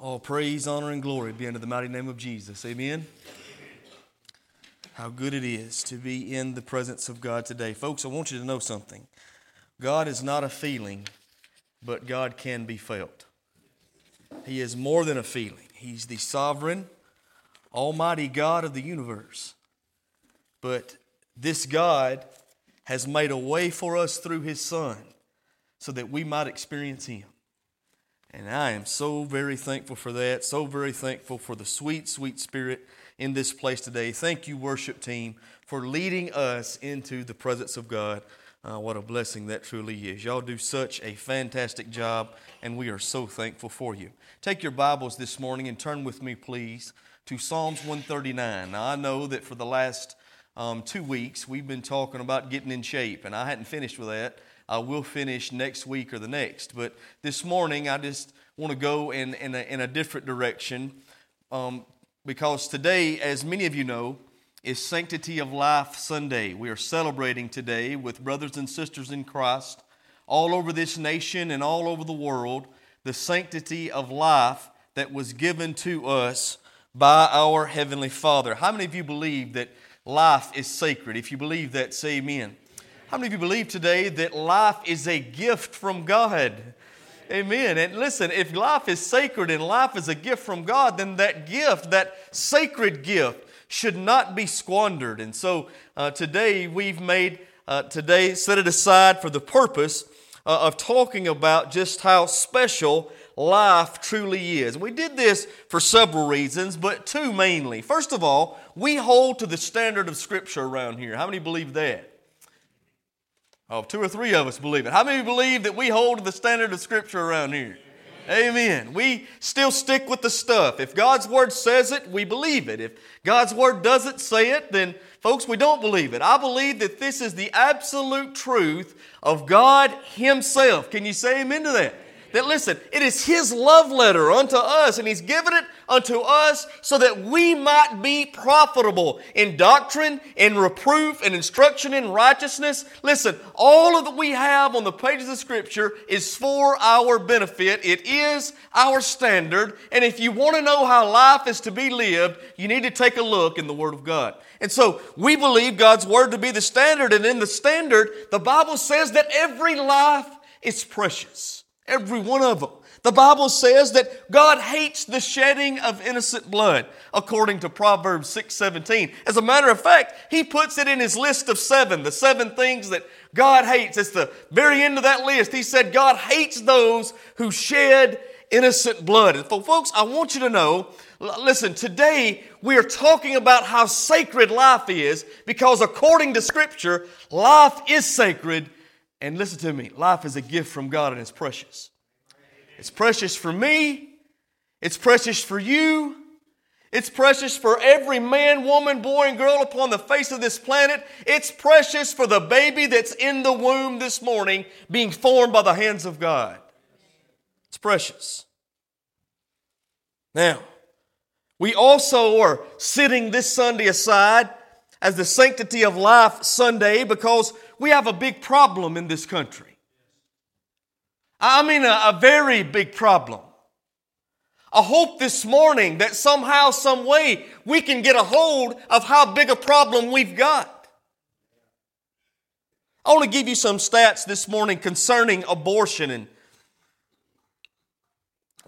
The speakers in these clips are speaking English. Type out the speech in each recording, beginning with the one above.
All praise, honor, and glory be unto the mighty name of Jesus. Amen. How good it is to be in the presence of God today. Folks, I want you to know something. God is not a feeling, but God can be felt. He is more than a feeling, He's the sovereign, almighty God of the universe. But this God has made a way for us through His Son so that we might experience Him. And I am so very thankful for that, so very thankful for the sweet, sweet spirit in this place today. Thank you, worship team, for leading us into the presence of God. Uh, what a blessing that truly is. Y'all do such a fantastic job, and we are so thankful for you. Take your Bibles this morning and turn with me, please, to Psalms 139. Now, I know that for the last um, two weeks we've been talking about getting in shape, and I hadn't finished with that. I will finish next week or the next. But this morning, I just want to go in, in, a, in a different direction um, because today, as many of you know, is Sanctity of Life Sunday. We are celebrating today with brothers and sisters in Christ all over this nation and all over the world the sanctity of life that was given to us by our Heavenly Father. How many of you believe that life is sacred? If you believe that, say amen. How many of you believe today that life is a gift from God? Amen. And listen, if life is sacred and life is a gift from God, then that gift, that sacred gift, should not be squandered. And so uh, today we've made, uh, today set it aside for the purpose uh, of talking about just how special life truly is. We did this for several reasons, but two mainly. First of all, we hold to the standard of Scripture around here. How many believe that? Oh, two or three of us believe it. How many believe that we hold the standard of Scripture around here? Amen. We still stick with the stuff. If God's Word says it, we believe it. If God's Word doesn't say it, then, folks, we don't believe it. I believe that this is the absolute truth of God Himself. Can you say amen to that? That listen, it is His love letter unto us, and He's given it unto us so that we might be profitable in doctrine, in reproof, in instruction in righteousness. Listen, all of that we have on the pages of Scripture is for our benefit. It is our standard, and if you want to know how life is to be lived, you need to take a look in the Word of God. And so we believe God's Word to be the standard, and in the standard, the Bible says that every life is precious. Every one of them. The Bible says that God hates the shedding of innocent blood, according to Proverbs 6:17. As a matter of fact, he puts it in his list of seven, the seven things that God hates. It's the very end of that list. He said God hates those who shed innocent blood. And folks, I want you to know, listen, today we are talking about how sacred life is because according to Scripture, life is sacred and listen to me life is a gift from God and it's precious. It's precious for me, it's precious for you, it's precious for every man, woman, boy, and girl upon the face of this planet. It's precious for the baby that's in the womb this morning being formed by the hands of God. It's precious. Now, we also are sitting this Sunday aside as the Sanctity of Life Sunday because we have a big problem in this country. I mean, a, a very big problem. I hope this morning that somehow, some way, we can get a hold of how big a problem we've got. I want to give you some stats this morning concerning abortion and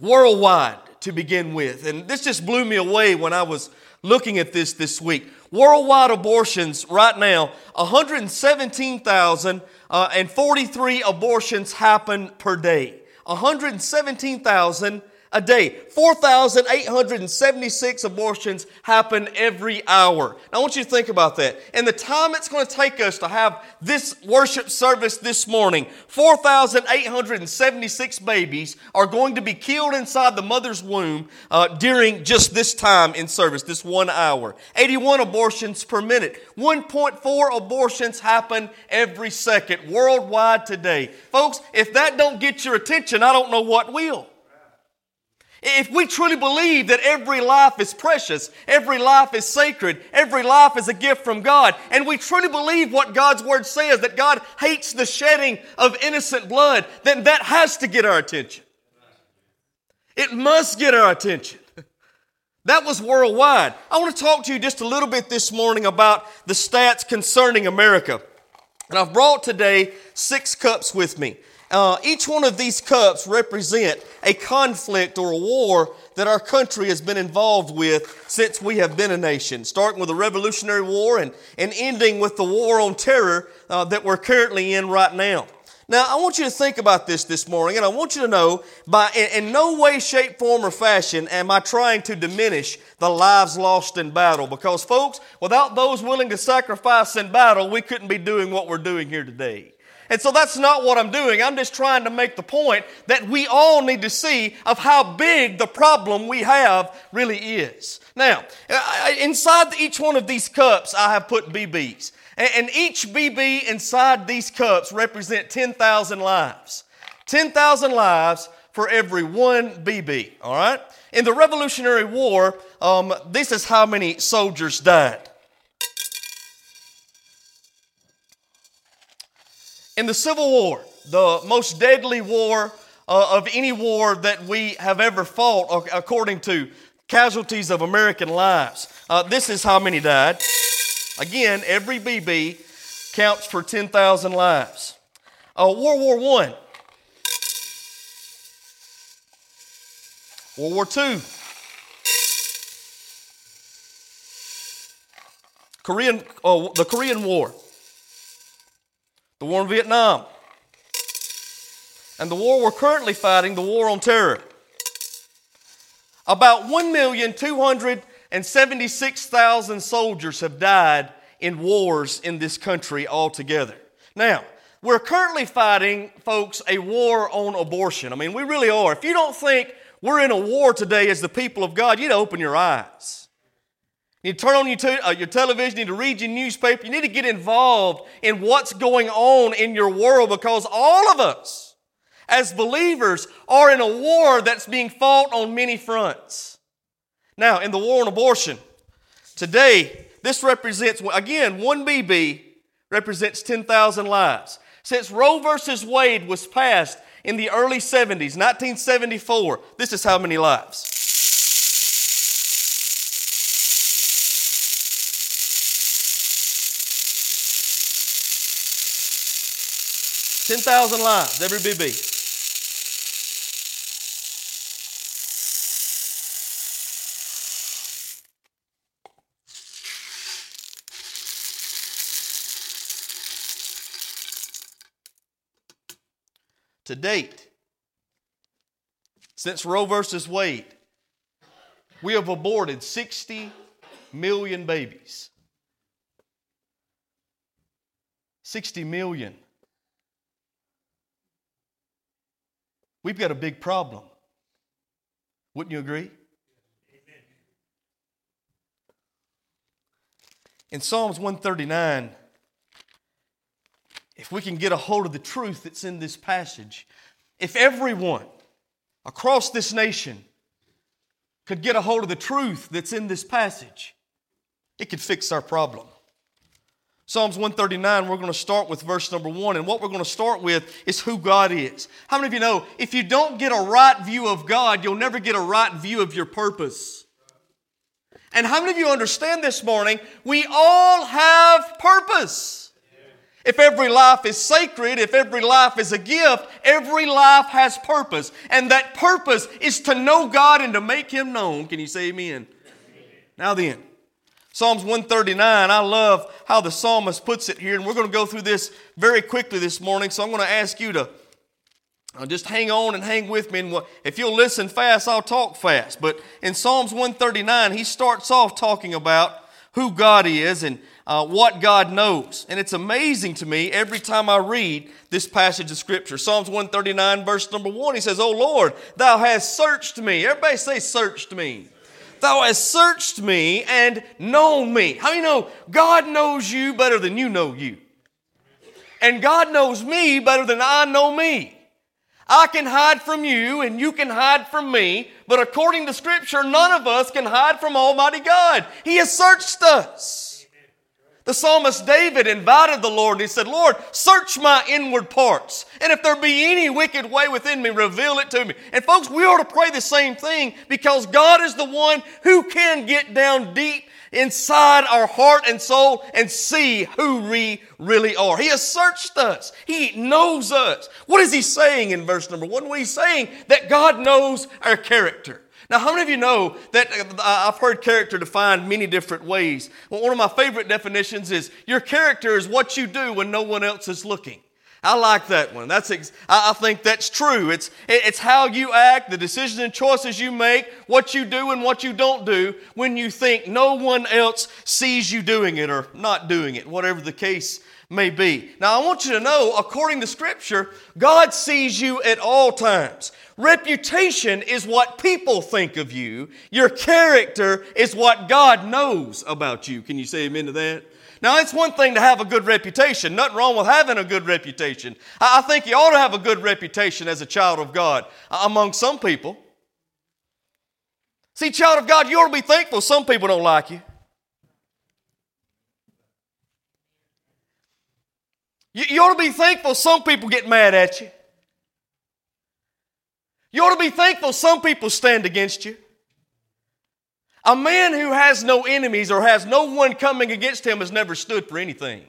worldwide to begin with. And this just blew me away when I was looking at this this week. Worldwide abortions right now, 117,043 uh, abortions happen per day. 117,000 a day. 4,876 abortions happen every hour. Now, I want you to think about that. And the time it's going to take us to have this worship service this morning, 4,876 babies are going to be killed inside the mother's womb uh, during just this time in service, this one hour. 81 abortions per minute. 1.4 abortions happen every second worldwide today. Folks, if that don't get your attention, I don't know what will. If we truly believe that every life is precious, every life is sacred, every life is a gift from God, and we truly believe what God's Word says, that God hates the shedding of innocent blood, then that has to get our attention. It must get our attention. That was worldwide. I want to talk to you just a little bit this morning about the stats concerning America. And I've brought today six cups with me. Uh, each one of these cups represent a conflict or a war that our country has been involved with since we have been a nation, starting with the Revolutionary War and, and ending with the war on terror uh, that we're currently in right now. Now, I want you to think about this this morning, and I want you to know by in, in, no way, shape, form, or fashion am I trying to diminish the lives lost in battle. Because, folks, without those willing to sacrifice in battle, we couldn't be doing what we're doing here today. And so that's not what I'm doing. I'm just trying to make the point that we all need to see of how big the problem we have really is. Now, inside each one of these cups, I have put BBs. And each BB inside these cups represent 10,000 lives. 10,000 lives for every one BB, all right? In the Revolutionary War, um, this is how many soldiers died. In the Civil War, the most deadly war uh, of any war that we have ever fought, according to casualties of American lives, uh, this is how many died. Again, every BB counts for 10,000 lives. Uh, World War I. World War II. Korean, oh, the Korean War the war in Vietnam, and the war we're currently fighting, the war on terror. About 1,276,000 soldiers have died in wars in this country altogether. Now, we're currently fighting, folks, a war on abortion. I mean, we really are. If you don't think we're in a war today as the people of God, you'd open your eyes. You need to turn on your, uh, your television, you need to read your newspaper, you need to get involved in what's going on in your world because all of us, as believers, are in a war that's being fought on many fronts. Now, in the war on abortion, today, this represents, again, one BB represents 10,000 lives. Since Roe versus Wade was passed in the early 70s, 1974, this is how many lives. 10,000 lives, every BB. To date, since Roe versus Wade, we have aborted 60 million babies. 60 million. We've got a big problem. Wouldn't you agree? In Psalms 139, if we can get a hold of the truth that's in this passage, if everyone across this nation could get a hold of the truth that's in this passage, it could fix our problem. Psalms 139, we're going to start with verse number one. And what we're going to start with is who God is. How many of you know if you don't get a right view of God, you'll never get a right view of your purpose? And how many of you understand this morning? We all have purpose. If every life is sacred, if every life is a gift, every life has purpose. And that purpose is to know God and to make Him known. Can you say amen? amen. Now then. Psalms 139, I love how the psalmist puts it here, and we're going to go through this very quickly this morning. So I'm going to ask you to uh, just hang on and hang with me. And if you'll listen fast, I'll talk fast. But in Psalms 139, he starts off talking about who God is and uh, what God knows. And it's amazing to me every time I read this passage of Scripture. Psalms 139, verse number 1, he says, Oh Lord, thou hast searched me. Everybody say, searched me. Thou hast searched me and known me. How do you know God knows you better than you know you? And God knows me better than I know me. I can hide from you and you can hide from me, but according to Scripture, none of us can hide from Almighty God. He has searched us. The psalmist David invited the Lord and he said, Lord, search my inward parts. And if there be any wicked way within me, reveal it to me. And folks, we ought to pray the same thing because God is the one who can get down deep inside our heart and soul and see who we really are. He has searched us. He knows us. What is he saying in verse number one? Well, he's saying that God knows our character. Now, how many of you know that uh, I've heard character defined many different ways? Well, one of my favorite definitions is your character is what you do when no one else is looking. I like that one. That's ex- I think that's true. It's, it's how you act, the decisions and choices you make, what you do and what you don't do when you think no one else sees you doing it or not doing it, whatever the case may be. Now, I want you to know, according to Scripture, God sees you at all times. Reputation is what people think of you. Your character is what God knows about you. Can you say amen to that? Now, it's one thing to have a good reputation. Nothing wrong with having a good reputation. I think you ought to have a good reputation as a child of God uh, among some people. See, child of God, you ought to be thankful some people don't like you. You, ought to be thankful some people get mad at you. You ought to be thankful some people stand against you. A man who has no enemies or has no one coming against him has never stood for anything.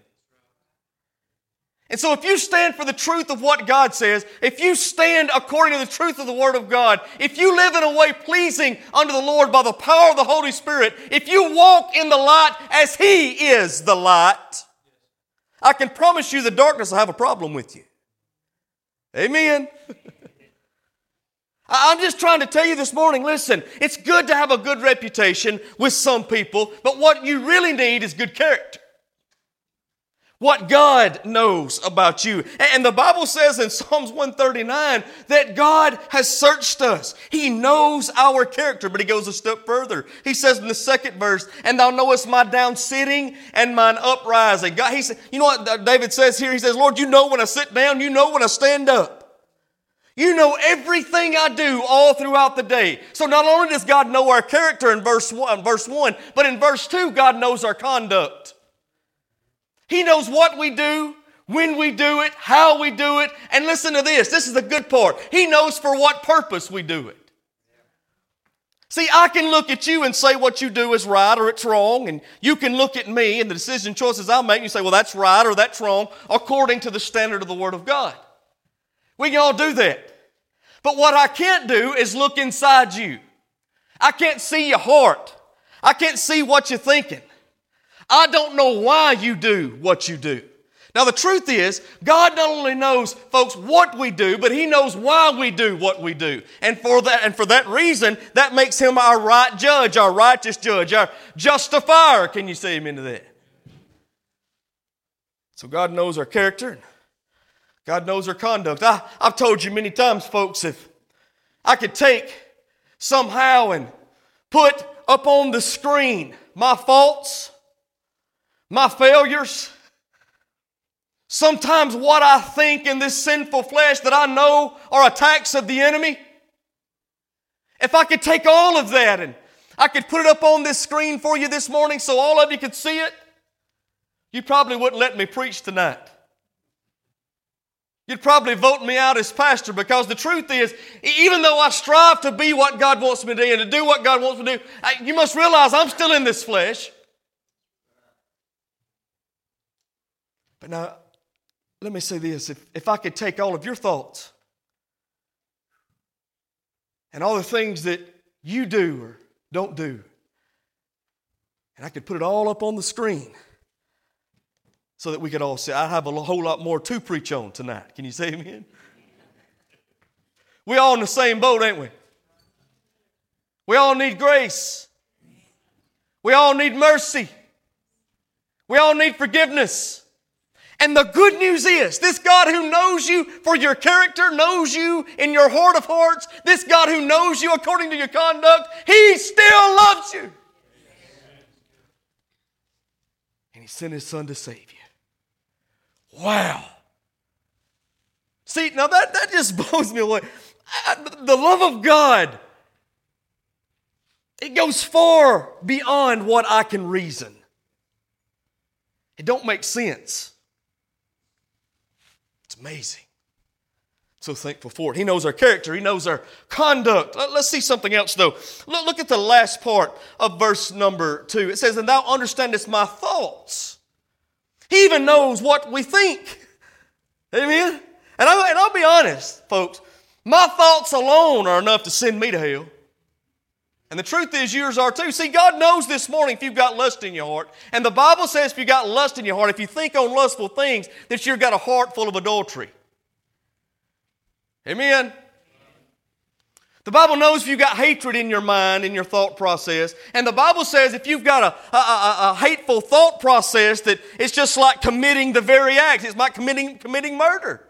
And so, if you stand for the truth of what God says, if you stand according to the truth of the Word of God, if you live in a way pleasing unto the Lord by the power of the Holy Spirit, if you walk in the light as He is the light, I can promise you the darkness will have a problem with you. Amen. I'm just trying to tell you this morning listen, it's good to have a good reputation with some people, but what you really need is good character. What God knows about you. And the Bible says in Psalms 139 that God has searched us. He knows our character, but He goes a step further. He says in the second verse, And thou knowest my down sitting and mine uprising. God, he said, you know what David says here? He says, Lord, you know when I sit down, you know when I stand up. You know everything I do all throughout the day. So not only does God know our character in verse 1, verse 1, but in verse 2, God knows our conduct. He knows what we do, when we do it, how we do it, and listen to this. This is the good part. He knows for what purpose we do it. See, I can look at you and say what you do is right or it's wrong, and you can look at me and the decision choices I make and you say, well, that's right or that's wrong according to the standard of the Word of God. We can all do that. But what I can't do is look inside you. I can't see your heart. I can't see what you're thinking. I don't know why you do what you do. Now, the truth is, God not only knows, folks, what we do, but He knows why we do what we do. And for that, and for that reason, that makes Him our right judge, our righteous judge, our justifier. Can you say Amen to that? So God knows our character. God knows our conduct. I, I've told you many times, folks, if I could take somehow and put up on the screen my faults, my failures, sometimes what I think in this sinful flesh that I know are attacks of the enemy, if I could take all of that and I could put it up on this screen for you this morning so all of you could see it, you probably wouldn't let me preach tonight. You'd probably vote me out as pastor because the truth is, even though I strive to be what God wants me to do and to do what God wants me to do, you must realize I'm still in this flesh. But now, let me say this if, if I could take all of your thoughts and all the things that you do or don't do, and I could put it all up on the screen so that we could all see. I have a whole lot more to preach on tonight. Can you say amen? We all in the same boat, ain't we? We all need grace. We all need mercy. We all need forgiveness. And the good news is, this God who knows you for your character, knows you in your heart of hearts, this God who knows you according to your conduct, He still loves you. And He sent His Son to save you. Wow. See, now that, that just blows me away. The love of God, it goes far beyond what I can reason. It don't make sense. Amazing. So thankful for it. He knows our character. He knows our conduct. Let's see something else though. Look at the last part of verse number two. It says, And thou understandest my thoughts. He even knows what we think. Amen? And, I, and I'll be honest, folks, my thoughts alone are enough to send me to hell. And the truth is, yours are too. See, God knows this morning if you've got lust in your heart. And the Bible says if you've got lust in your heart, if you think on lustful things, that you've got a heart full of adultery. Amen? The Bible knows if you've got hatred in your mind, in your thought process. And the Bible says if you've got a, a, a, a hateful thought process, that it's just like committing the very act. It's like committing, committing murder,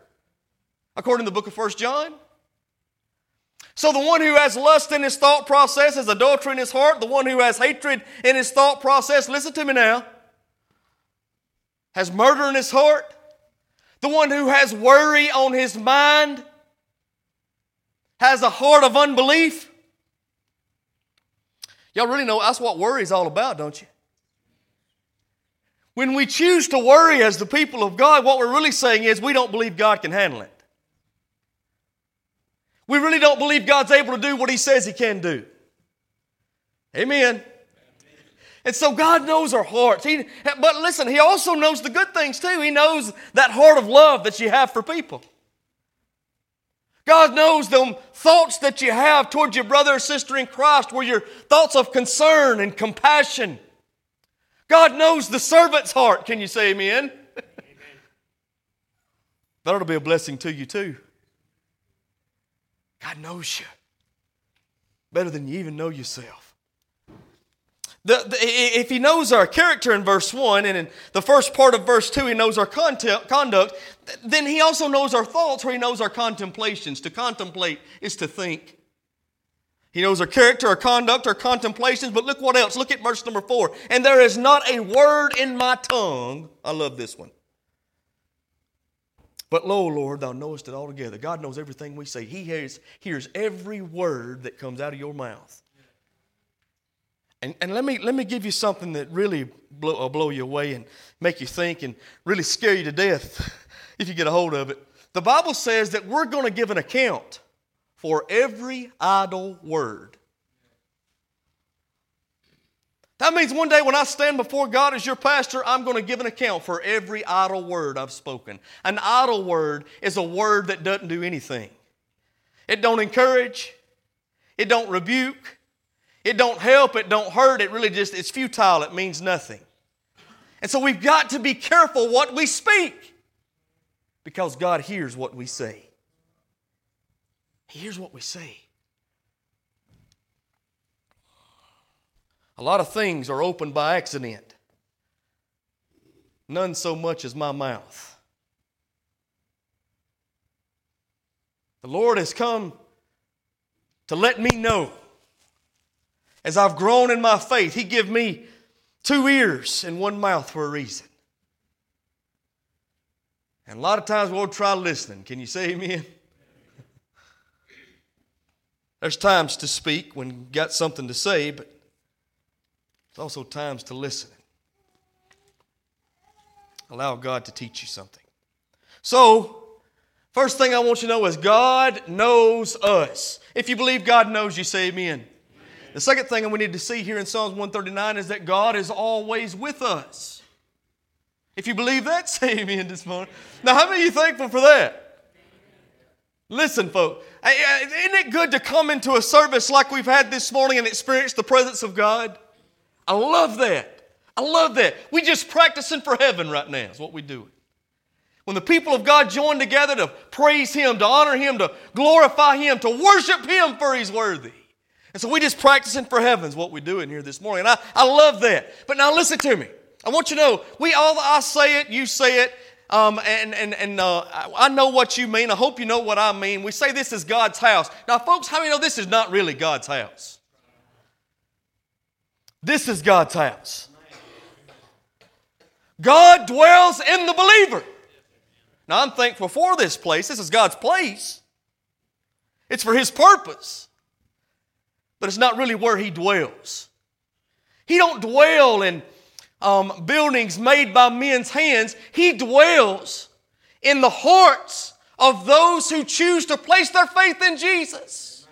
according to the book of First John. So the one who has lust in his thought process has adultery in his heart. The one who has hatred in his thought process, listen to me now, has murder in his heart. The one who has worry on his mind has a heart of unbelief. Y'all really know that's what worry is all about, don't you? When we choose to worry as the people of God, what we're really saying is we don't believe God can handle it. We really don't believe God's able to do what He says He can do. Amen. And so God knows our hearts. He, but listen, He also knows the good things too. He knows that heart of love that you have for people. God knows them thoughts that you have towards your brother or sister in Christ were your thoughts of concern and compassion. God knows the servant's heart. Can you say amen? amen. that ought to be a blessing to you too. God knows you better than you even know yourself. The, the, if he knows our character in verse 1 and in the first part of verse 2 he knows our conduct, then he also knows our thoughts or he knows our contemplations. To contemplate is to think. He knows our character, our conduct, our contemplations, but look what else. Look at verse number 4. And there is not a word in my tongue. I love this one but lo, Lord, thou knowest it altogether. God knows everything we say. He hears, hears every word that comes out of your mouth. And, and let, me, let me give you something that really blow, will blow you away and make you think and really scare you to death if you get a hold of it. The Bible says that we're going to give an account for every idle word. That means one day when I stand before God as your pastor, I'm going to give an account for every idle word I've spoken. An idle word is a word that doesn't do anything. It don't encourage, it don't rebuke, it don't help, it don't hurt, it really just it's futile, it means nothing. And so we've got to be careful what we speak because God hears what we say. He hears what we say. A lot of things are opened by accident, none so much as my mouth. The Lord has come to let me know as I've grown in my faith, He give me two ears and one mouth for a reason. And a lot of times we'll try listening. Can you say amen? There's times to speak when you got something to say, but it's also times to listen. Allow God to teach you something. So, first thing I want you to know is God knows us. If you believe God knows you, say amen. amen. The second thing we need to see here in Psalms 139 is that God is always with us. If you believe that, say amen this morning. Now, how many you thankful for that? Listen, folks, isn't it good to come into a service like we've had this morning and experience the presence of God? I love that. I love that. We just practicing for heaven right now is what we do. When the people of God join together to praise Him, to honor Him, to glorify Him, to worship Him for He's worthy. And so we just practicing for heaven is what we're doing here this morning. And I, I love that. But now listen to me. I want you to know, we all, I say it, you say it, um, and, and, and uh, I know what you mean. I hope you know what I mean. We say this is God's house. Now, folks, how many know this is not really God's house? This is God's house. God dwells in the believer. Now, I'm thankful for this place. This is God's place. It's for His purpose. But it's not really where He dwells. He don't dwell in um, buildings made by men's hands. He dwells in the hearts of those who choose to place their faith in Jesus.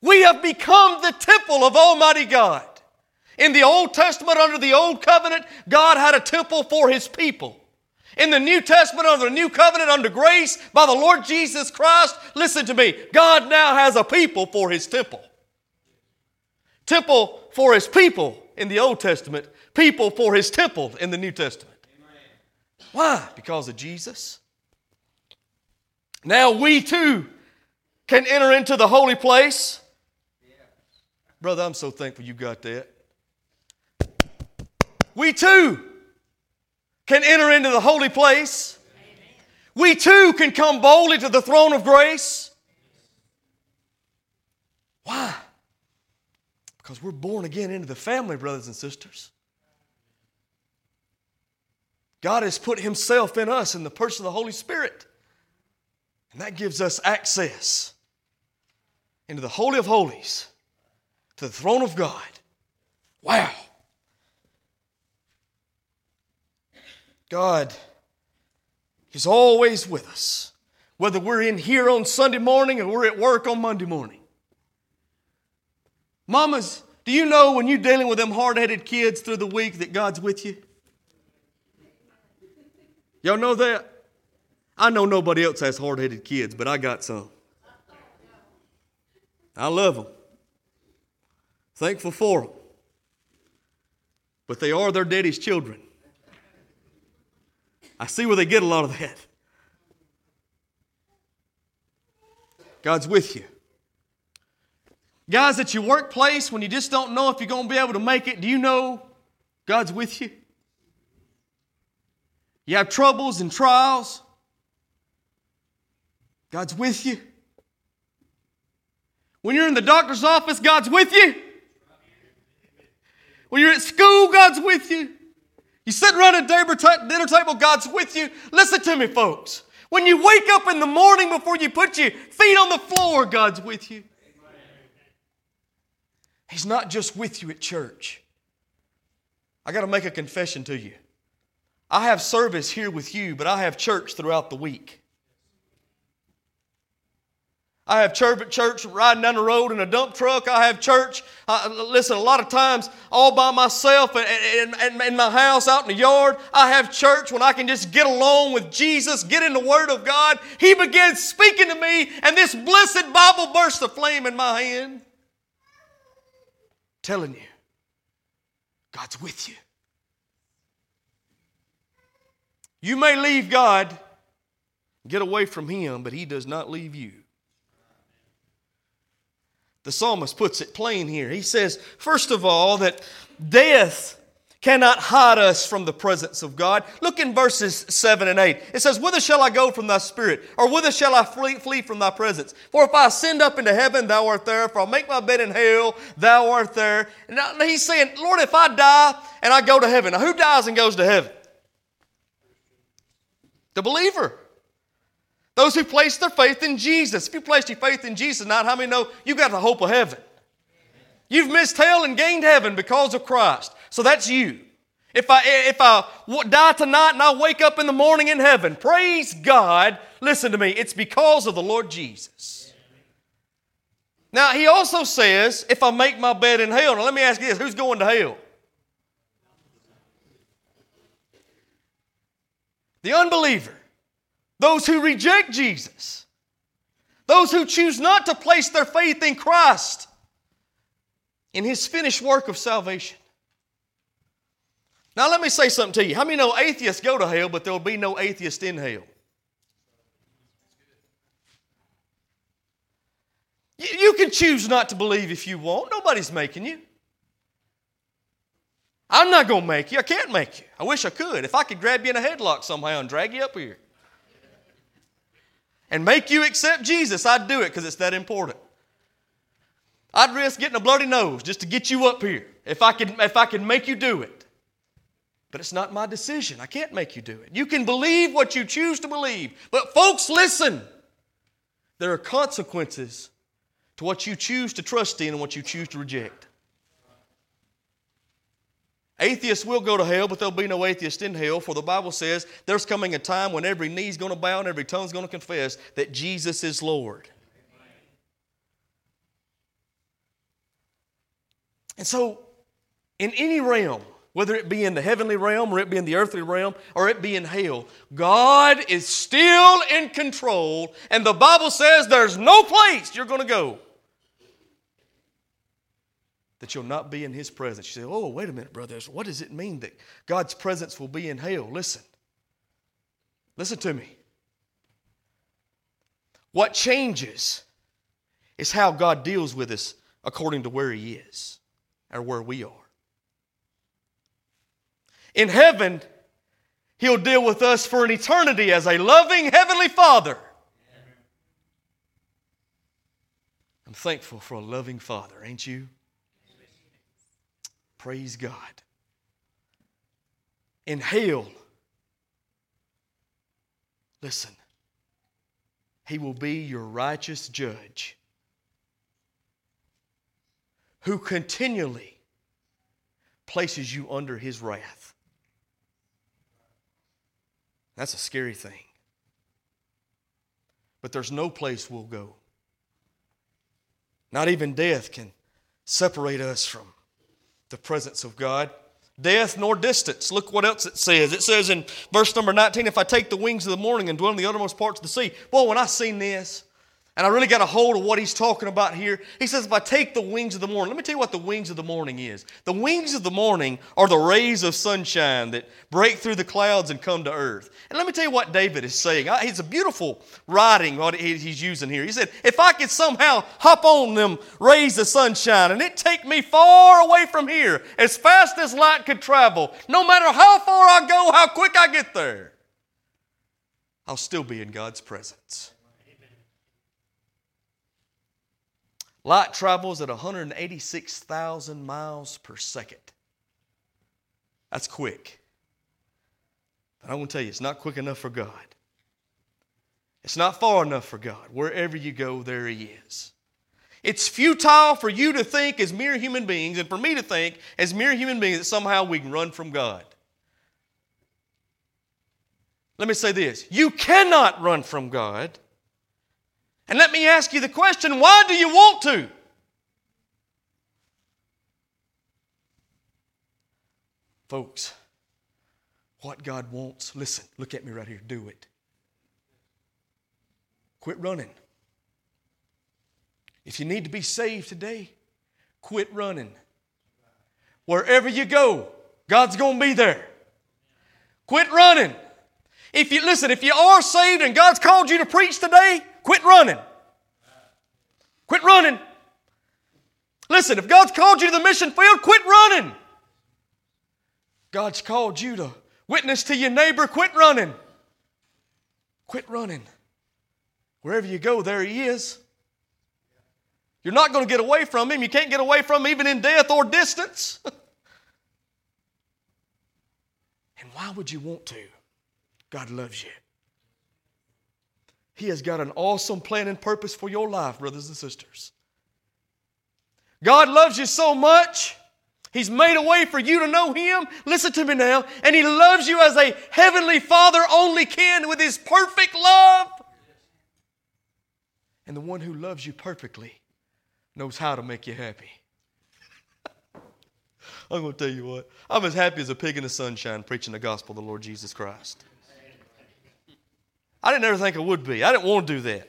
We have become the temple of Almighty God. In the Old Testament, under the Old Covenant, God had a temple for His people. In the New Testament, under the New Covenant, under grace by the Lord Jesus Christ, listen to me, God now has a people for His temple. Temple for His people in the Old Testament, people for His temple in the New Testament. Why? Because of Jesus. Now we too can enter into the holy place. Brother, I'm so thankful you got that. We too can enter into the holy place. We too can come boldly to the throne of grace. Why? Because we're born again into the family, brothers and sisters. God has put Himself in us in the person of the Holy Spirit. And that gives us access into the Holy of Holies, to the throne of God. Wow. God is always with us, whether we're in here on Sunday morning or we're at work on Monday morning. Mamas, do you know when you're dealing with them hard headed kids through the week that God's with you? Y'all know that? I know nobody else has hard headed kids, but I got some. I love them. Thankful for them. But they are their daddy's children. I see where they get a lot of that. God's with you. Guys, at your workplace, when you just don't know if you're going to be able to make it, do you know God's with you? You have troubles and trials, God's with you. When you're in the doctor's office, God's with you. When you're at school, God's with you. You sit around a dinner table, God's with you. Listen to me, folks. When you wake up in the morning before you put your feet on the floor, God's with you. He's not just with you at church. I got to make a confession to you. I have service here with you, but I have church throughout the week. I have church at church riding down the road in a dump truck. I have church, listen, a lot of times all by myself in, in, my house, out in the yard. I have church when I can just get along with Jesus, get in the Word of God. He begins speaking to me, and this blessed Bible bursts a flame in my hand. telling you, God's with you. You may leave God, get away from Him, but He does not leave you. The psalmist puts it plain here. He says, first of all, that death cannot hide us from the presence of God. Look in verses 7 and 8. It says, Whither shall I go from thy spirit? Or whither shall I flee, flee from thy presence? For if I ascend up into heaven, thou art there. If I make my bed in hell, thou art there. And now he's saying, Lord, if I die and I go to heaven, now who dies and goes to heaven? The believer. Those who place their faith in Jesus. If you place your faith in Jesus not how many know you got the hope of heaven? You've missed hell and gained heaven because of Christ. So that's you. If I, if I die tonight and I wake up in the morning in heaven, praise God, listen to me, it's because of the Lord Jesus. Now, he also says, if I make my bed in hell, now let me ask you this who's going to hell? The unbeliever. Those who reject Jesus. Those who choose not to place their faith in Christ, in His finished work of salvation. Now, let me say something to you. How many know atheists go to hell, but there will be no atheist in hell? You can choose not to believe if you want. Nobody's making you. I'm not going to make you. I can't make you. I wish I could. If I could grab you in a headlock somehow and drag you up here and make you accept Jesus, I'd do it because it's that important. I'd risk getting a bloody nose just to get you up here if I could, if I could make you do it. But it's not my decision. I can't make you do it. You can believe what you choose to believe. But, folks, listen. There are consequences to what you choose to trust in and what you choose to reject. Atheists will go to hell, but there'll be no atheist in hell, for the Bible says there's coming a time when every knee's going to bow and every tongue's going to confess that Jesus is Lord. And so, in any realm, whether it be in the heavenly realm or it be in the earthly realm or it be in hell, God is still in control, and the Bible says there's no place you're going to go that you'll not be in His presence. You say, oh, wait a minute, brothers. What does it mean that God's presence will be in hell? Listen. Listen to me. What changes is how God deals with us according to where He is or where we are. In heaven, He'll deal with us for an eternity as a loving Heavenly Father. I'm thankful for a loving Father, ain't you? Praise God. In hell, listen, He will be your righteous judge who continually places you under His wrath. That's a scary thing. But there's no place we'll go. Not even death can separate us from the presence of God. Death nor distance. Look what else it says. It says in verse number 19, if I take the wings of the morning and dwell in the uttermost parts of the sea. Boy, when I seen this, and I really got a hold of what he's talking about here. He says, if I take the wings of the morning, let me tell you what the wings of the morning is. The wings of the morning are the rays of sunshine that break through the clouds and come to earth. And let me tell you what David is saying. It's a beautiful writing, what he's using here. He said, if I could somehow hop on them rays of sunshine and it take me far away from here, as fast as light could travel, no matter how far I go, how quick I get there, I'll still be in God's presence. Light travels at 186,000 miles per second. That's quick. But I want to tell you, it's not quick enough for God. It's not far enough for God. Wherever you go, there He is. It's futile for you to think as mere human beings, and for me to think as mere human beings, that somehow we can run from God. Let me say this you cannot run from God and let me ask you the question why do you want to? Folks, what God wants, listen, look at me right here, do it. Quit running. If you need to be saved today, quit running. Wherever you go, God's going to be there. Quit running. If you listen, if you are saved and God's called you to preach today, Quit running. Quit running. Listen, if God's called you to the mission field, quit running. God's called you to witness to your neighbor, quit running. Quit running. Wherever you go, there He is. You're not going to get away from Him. You can't get away from Him even in death or distance. and why would you want to? God loves you. He has got an awesome plan and purpose for your life, brothers and sisters. God loves you so much. He's made a way for you to know Him. Listen to me now. And He loves you as a heavenly Father only can with His perfect love. And the one who loves you perfectly knows how to make you happy. I'm going to tell you what, I'm as happy as a pig in the sunshine preaching the gospel of the Lord Jesus Christ. I didn't ever think I would be. I didn't want to do that.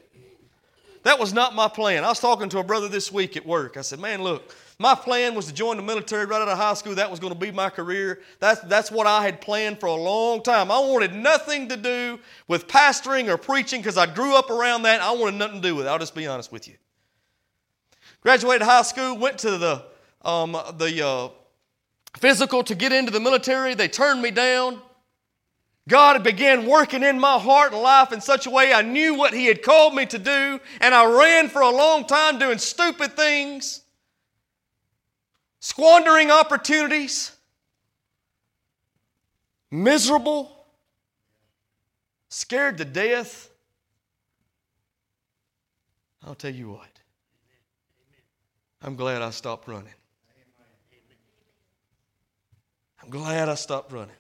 That was not my plan. I was talking to a brother this week at work. I said, Man, look, my plan was to join the military right out of high school. That was going to be my career. That's, that's what I had planned for a long time. I wanted nothing to do with pastoring or preaching because I grew up around that. I wanted nothing to do with it. I'll just be honest with you. Graduated high school, went to the, um, the uh, physical to get into the military. They turned me down. God began working in my heart and life in such a way I knew what He had called me to do, and I ran for a long time doing stupid things, squandering opportunities, miserable, scared to death. I'll tell you what, I'm glad I stopped running. I'm glad I stopped running.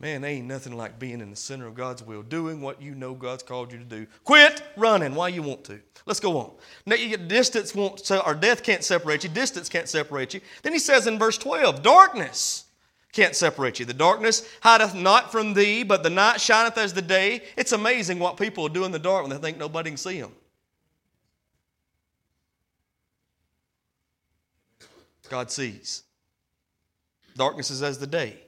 Man, there ain't nothing like being in the center of God's will, doing what you know God's called you to do. Quit running while you want to. Let's go on. Now, you get distance won't, or death can't separate you. Distance can't separate you. Then he says in verse 12, darkness can't separate you. The darkness hideth not from thee, but the night shineth as the day. It's amazing what people do in the dark when they think nobody can see them. God sees. Darkness is as the day.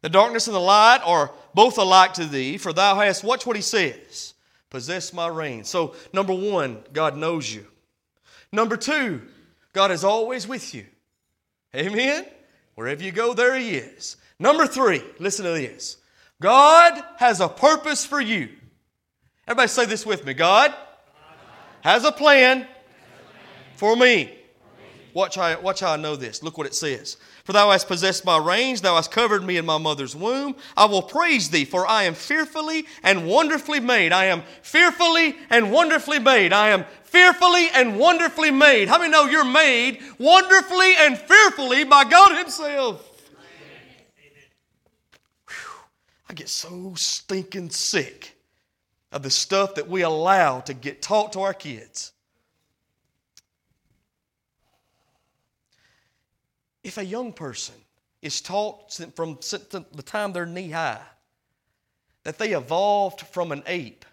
The darkness and the light are both alike to thee, for thou hast, watch what he says, possess my reign. So, number one, God knows you. Number two, God is always with you. Amen? Wherever you go, there he is. Number three, listen to this God has a purpose for you. Everybody say this with me God has a plan for me. Watch how, watch how I know this. Look what it says. For thou hast possessed my reins, thou hast covered me in my mother's womb. I will praise thee, for I am fearfully and wonderfully made. I am fearfully and wonderfully made. I am fearfully and wonderfully made. How many know you're made wonderfully and fearfully by God Himself? Whew. I get so stinking sick of the stuff that we allow to get taught to our kids. If a young person is taught from the time they're knee high that they evolved from an ape,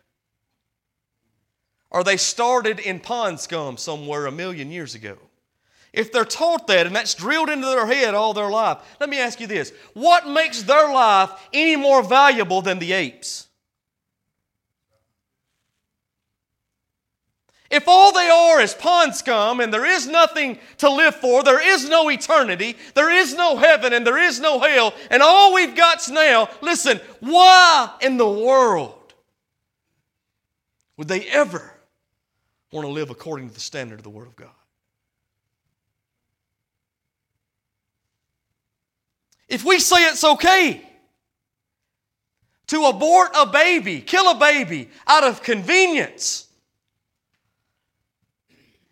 or they started in pond scum somewhere a million years ago, if they're taught that and that's drilled into their head all their life, let me ask you this what makes their life any more valuable than the apes? If all they are is pond scum and there is nothing to live for, there is no eternity, there is no heaven and there is no hell, and all we've got's now, listen, why in the world would they ever want to live according to the standard of the Word of God? If we say it's okay to abort a baby, kill a baby out of convenience,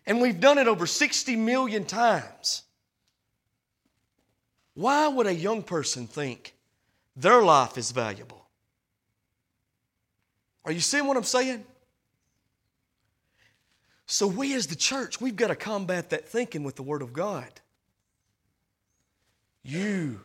and we've done it over 60 million times. Why would a young person think their life is valuable? Are you seeing what I'm saying? So, we as the church, we've got to combat that thinking with the Word of God. You,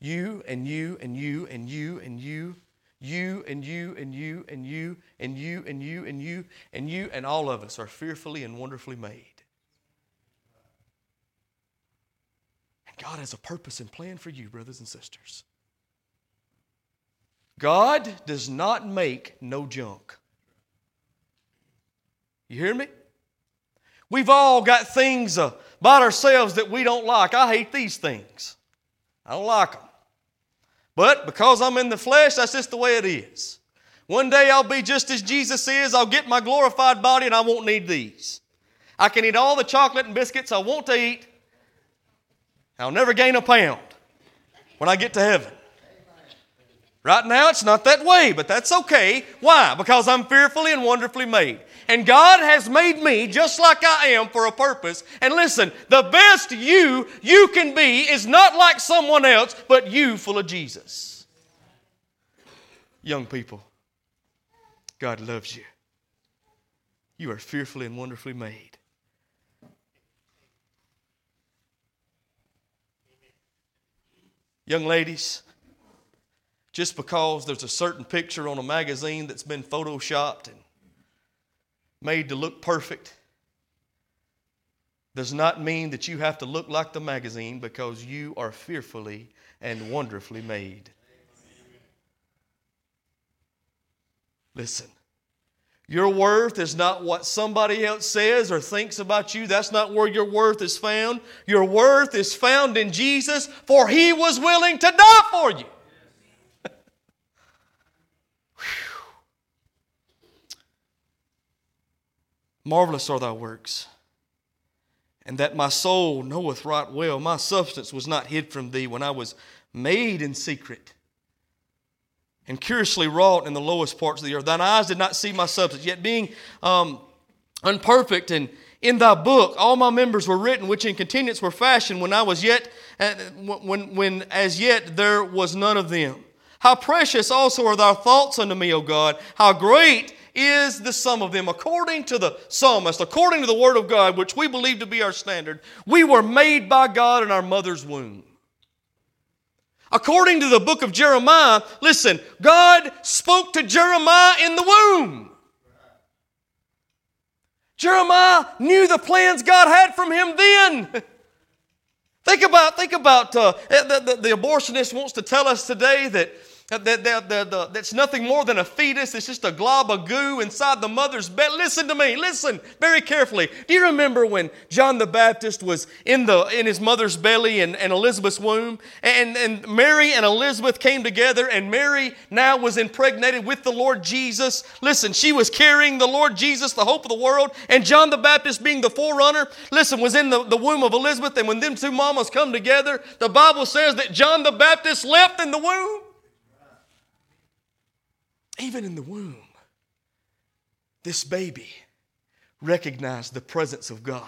you, and you, and you, and you, and you, you and you and you and you and you and you and you and you and all of us are fearfully and wonderfully made. And God has a purpose and plan for you, brothers and sisters. God does not make no junk. You hear me? We've all got things uh, about ourselves that we don't like. I hate these things. I don't like them. But because I'm in the flesh, that's just the way it is. One day I'll be just as Jesus is. I'll get my glorified body and I won't need these. I can eat all the chocolate and biscuits I want to eat. I'll never gain a pound when I get to heaven. Right now, it's not that way, but that's okay. Why? Because I'm fearfully and wonderfully made. And God has made me just like I am for a purpose. And listen, the best you you can be is not like someone else, but you full of Jesus. Young people, God loves you. You are fearfully and wonderfully made. Young ladies, just because there's a certain picture on a magazine that's been photoshopped and made to look perfect does not mean that you have to look like the magazine because you are fearfully and wonderfully made. Listen, your worth is not what somebody else says or thinks about you. That's not where your worth is found. Your worth is found in Jesus, for he was willing to die for you. Marvelous are thy works, and that my soul knoweth right well. My substance was not hid from thee when I was made in secret and curiously wrought in the lowest parts of the earth. Thine eyes did not see my substance, yet being um, unperfect and in thy book all my members were written, which in continuance were fashioned when I was yet, uh, when, when as yet there was none of them. How precious also are thy thoughts unto me, O God. How great is the sum of them. According to the psalmist, according to the word of God, which we believe to be our standard, we were made by God in our mother's womb. According to the book of Jeremiah, listen, God spoke to Jeremiah in the womb. Jeremiah knew the plans God had from him then. think about, think about uh, the, the, the abortionist wants to tell us today that that's nothing more than a fetus. It's just a glob of goo inside the mother's belly. Listen to me. Listen very carefully. Do you remember when John the Baptist was in, the, in his mother's belly and, and Elizabeth's womb? And, and Mary and Elizabeth came together, and Mary now was impregnated with the Lord Jesus. Listen, she was carrying the Lord Jesus, the hope of the world, and John the Baptist, being the forerunner, listen, was in the, the womb of Elizabeth. And when them two mamas come together, the Bible says that John the Baptist left in the womb even in the womb, this baby recognized the presence of God.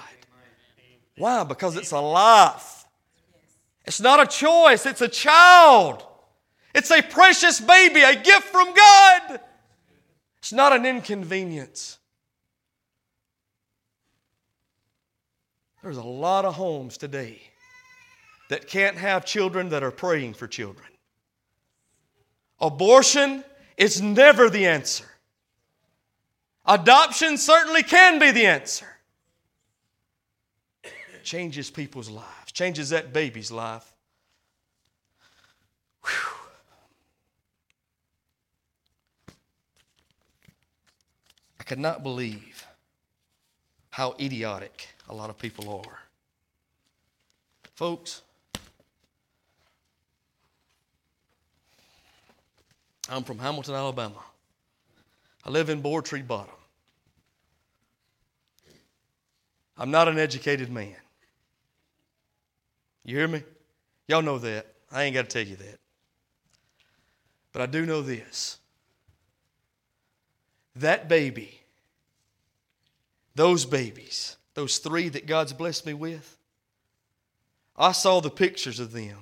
Why? Because it's a life. It's not a choice, it's a child. It's a precious baby, a gift from God. It's not an inconvenience. There's a lot of homes today that can't have children that are praying for children. Abortion it's never the answer. Adoption certainly can be the answer. It changes people's lives, changes that baby's life. Whew. I could not believe how idiotic a lot of people are. Folks, I'm from Hamilton, Alabama. I live in Board Tree Bottom. I'm not an educated man. You hear me? Y'all know that. I ain't got to tell you that. But I do know this that baby, those babies, those three that God's blessed me with, I saw the pictures of them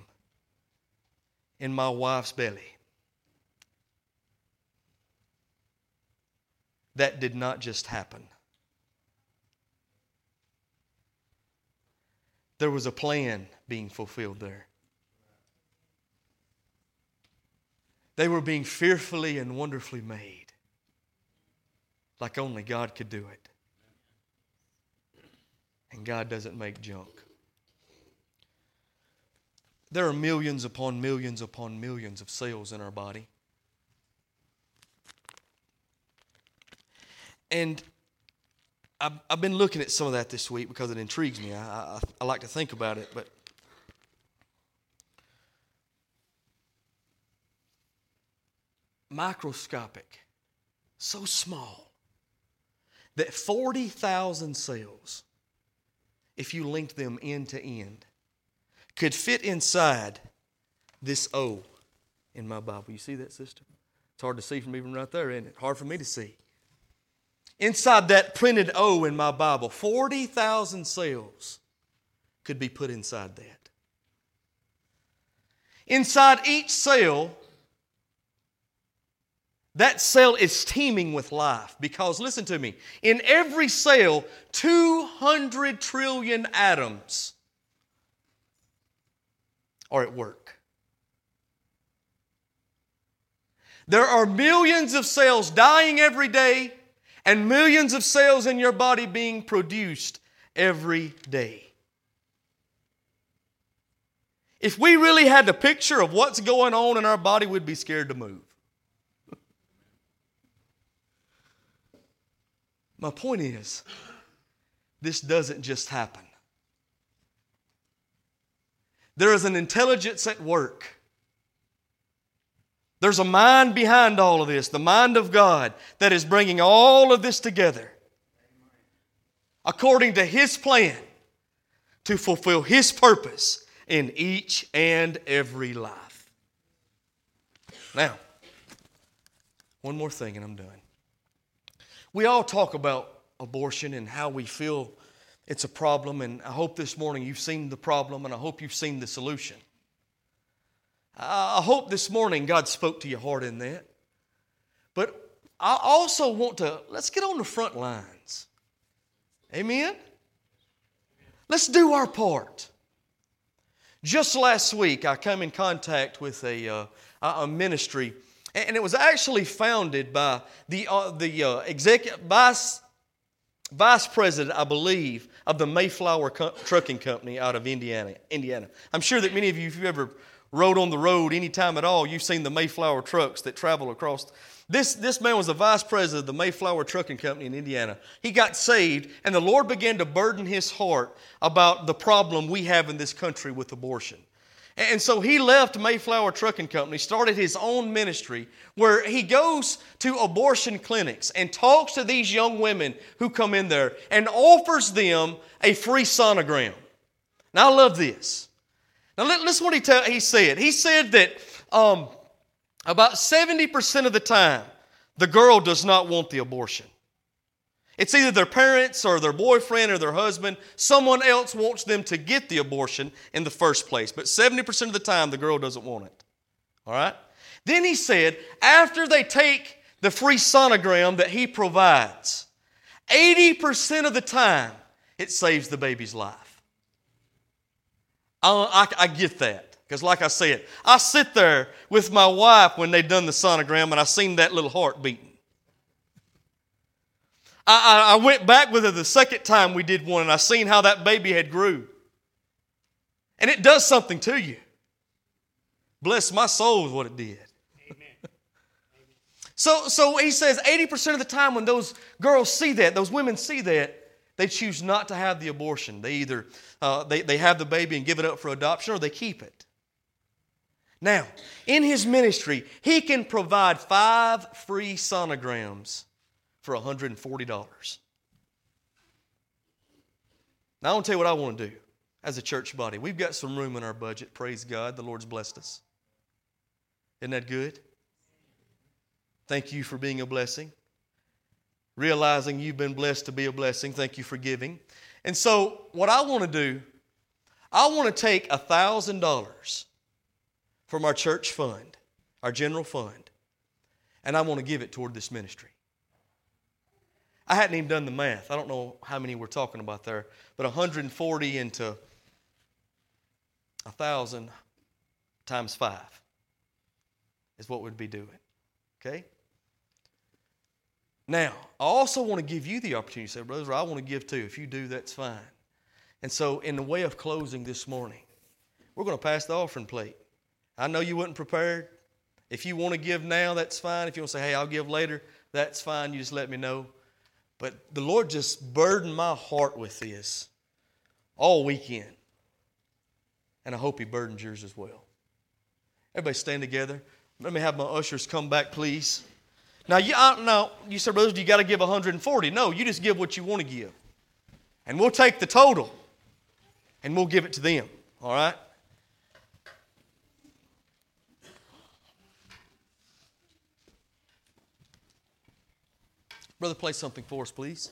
in my wife's belly. That did not just happen. There was a plan being fulfilled there. They were being fearfully and wonderfully made, like only God could do it. And God doesn't make junk. There are millions upon millions upon millions of cells in our body. And I've, I've been looking at some of that this week because it intrigues me. I, I, I like to think about it, but microscopic, so small that 40,000 cells, if you linked them end to end, could fit inside this O in my Bible. You see that, sister? It's hard to see from even right there, isn't it? Hard for me to see. Inside that printed O in my Bible, 40,000 cells could be put inside that. Inside each cell, that cell is teeming with life because, listen to me, in every cell, 200 trillion atoms are at work. There are millions of cells dying every day and millions of cells in your body being produced every day. If we really had the picture of what's going on in our body, we'd be scared to move. My point is, this doesn't just happen. There is an intelligence at work there's a mind behind all of this, the mind of God, that is bringing all of this together according to His plan to fulfill His purpose in each and every life. Now, one more thing and I'm done. We all talk about abortion and how we feel it's a problem, and I hope this morning you've seen the problem, and I hope you've seen the solution. I hope this morning God spoke to your heart in that. But I also want to, let's get on the front lines. Amen? Let's do our part. Just last week, I came in contact with a, uh, a ministry, and it was actually founded by the, uh, the uh, executive vice, vice president, I believe, of the Mayflower Co- Trucking Company out of Indiana. Indiana. I'm sure that many of you, if you've ever rode on the road any time at all, you've seen the Mayflower trucks that travel across. This, this man was the vice president of the Mayflower Trucking Company in Indiana. He got saved, and the Lord began to burden his heart about the problem we have in this country with abortion. And so he left Mayflower Trucking Company, started his own ministry where he goes to abortion clinics and talks to these young women who come in there and offers them a free sonogram. Now, I love this. Now, listen what he, he said. He said that um, about 70% of the time, the girl does not want the abortion. It's either their parents or their boyfriend or their husband. Someone else wants them to get the abortion in the first place. But 70% of the time, the girl doesn't want it. All right? Then he said, after they take the free sonogram that he provides, 80% of the time, it saves the baby's life. I, I, I get that. Because, like I said, I sit there with my wife when they done the sonogram and I seen that little heart beating. I, I, I went back with her the second time we did one and I seen how that baby had grew. And it does something to you. Bless my soul is what it did. so, so he says 80% of the time when those girls see that, those women see that, they choose not to have the abortion. They either uh, they, they have the baby and give it up for adoption or they keep it. Now, in his ministry, he can provide five free sonograms for $140. Now, I want to tell you what I want to do as a church body. We've got some room in our budget. Praise God. The Lord's blessed us. Isn't that good? Thank you for being a blessing realizing you've been blessed to be a blessing. Thank you for giving. And so, what I want to do, I want to take a $1,000 from our church fund, our general fund, and I want to give it toward this ministry. I hadn't even done the math. I don't know how many we're talking about there, but 140 into 1,000 times 5 is what we'd be doing. Okay? Now, I also want to give you the opportunity to say, brother, I want to give too. If you do, that's fine. And so, in the way of closing this morning, we're going to pass the offering plate. I know you weren't prepared. If you want to give now, that's fine. If you want to say, hey, I'll give later, that's fine. You just let me know. But the Lord just burdened my heart with this all weekend. And I hope He burdens yours as well. Everybody stand together. Let me have my ushers come back, please. Now, you, uh, now, you said, brothers, you got to give 140. No, you just give what you want to give. And we'll take the total and we'll give it to them. All right? Brother, play something for us, please.